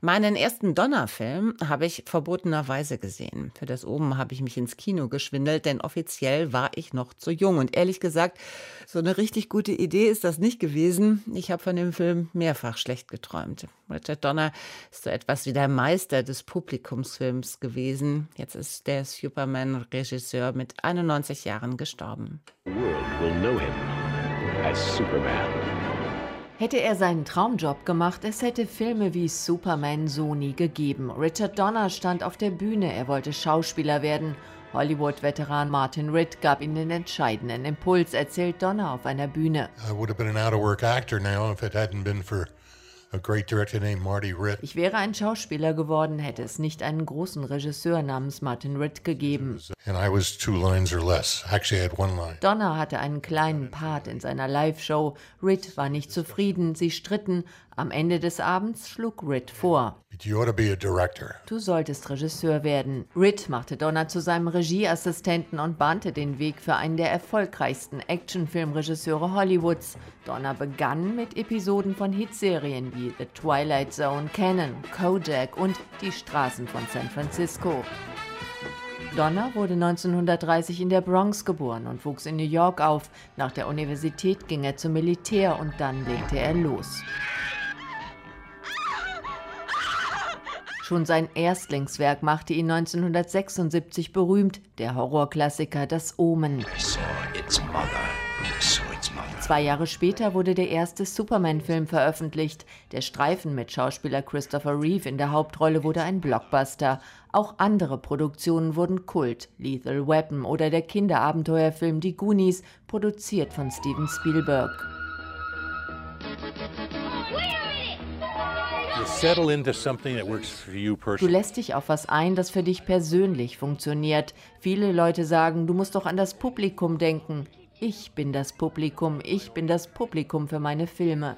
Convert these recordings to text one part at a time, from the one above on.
Meinen ersten Donnerfilm habe ich verbotenerweise gesehen. Für das Oben habe ich mich ins Kino geschwindelt, denn offiziell war ich noch zu jung. Und ehrlich gesagt, so eine richtig gute Idee ist das nicht gewesen. Ich habe von dem Film mehrfach schlecht geträumt. Richard Donner ist so etwas wie der Meister des Publikumsfilms gewesen. Jetzt ist der Superman-Regisseur mit 91 Jahren gestorben. The world will know him as Superman. Hätte er seinen Traumjob gemacht, es hätte Filme wie Superman so nie gegeben. Richard Donner stand auf der Bühne, er wollte Schauspieler werden. Hollywood-Veteran Martin Ritt gab ihm den entscheidenden Impuls, erzählt Donner auf einer Bühne. I would have been an out-of-work actor now if it hadn't been for ich wäre ein Schauspieler geworden, hätte es nicht einen großen Regisseur namens Martin Ritt gegeben. Donner hatte einen kleinen Part in seiner Live-Show. Ritt war nicht zufrieden, sie stritten. Am Ende des Abends schlug Ritt vor. Du solltest Regisseur werden. Ritt machte Donner zu seinem Regieassistenten und bahnte den Weg für einen der erfolgreichsten Actionfilmregisseure Hollywoods. Donner begann mit Episoden von Hitserien wie The Twilight Zone, Cannon, Kojak und Die Straßen von San Francisco. Donner wurde 1930 in der Bronx geboren und wuchs in New York auf. Nach der Universität ging er zum Militär und dann legte er los. Schon sein Erstlingswerk machte ihn 1976 berühmt, der Horrorklassiker Das Omen. Zwei Jahre später wurde der erste Superman-Film veröffentlicht. Der Streifen mit Schauspieler Christopher Reeve in der Hauptrolle wurde ein Blockbuster. Auch andere Produktionen wurden Kult. Lethal Weapon oder der Kinderabenteuerfilm Die Goonies, produziert von Steven Spielberg. Du lässt dich auf was ein, das für dich persönlich funktioniert. Viele Leute sagen, du musst doch an das Publikum denken. Ich bin das Publikum, ich bin das Publikum für meine Filme.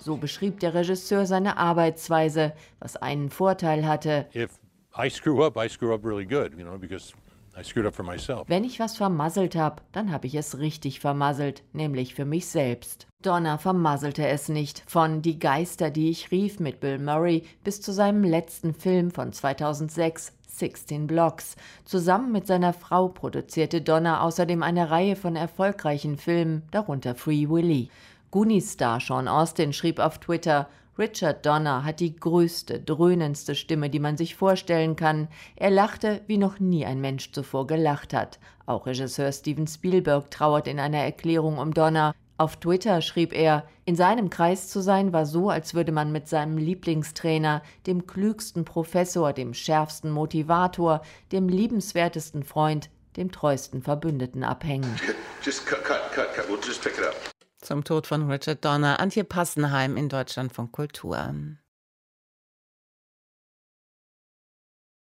So beschrieb der Regisseur seine Arbeitsweise, was einen Vorteil hatte. Wenn ich was vermasselt habe, dann habe ich es richtig vermasselt, nämlich für mich selbst. Donner vermasselte es nicht. Von Die Geister, die ich rief mit Bill Murray bis zu seinem letzten Film von 2006, 16 Blocks. Zusammen mit seiner Frau produzierte Donner außerdem eine Reihe von erfolgreichen Filmen, darunter Free Willy. Goonies-Star Sean Austin schrieb auf Twitter, Richard Donner hat die größte, dröhnendste Stimme, die man sich vorstellen kann. Er lachte, wie noch nie ein Mensch zuvor gelacht hat. Auch Regisseur Steven Spielberg trauert in einer Erklärung um Donner. Auf Twitter schrieb er, in seinem Kreis zu sein war so, als würde man mit seinem Lieblingstrainer, dem klügsten Professor, dem schärfsten Motivator, dem liebenswertesten Freund, dem treuesten Verbündeten abhängen. Zum Tod von Richard Donner, Antje Passenheim in Deutschland von Kultur.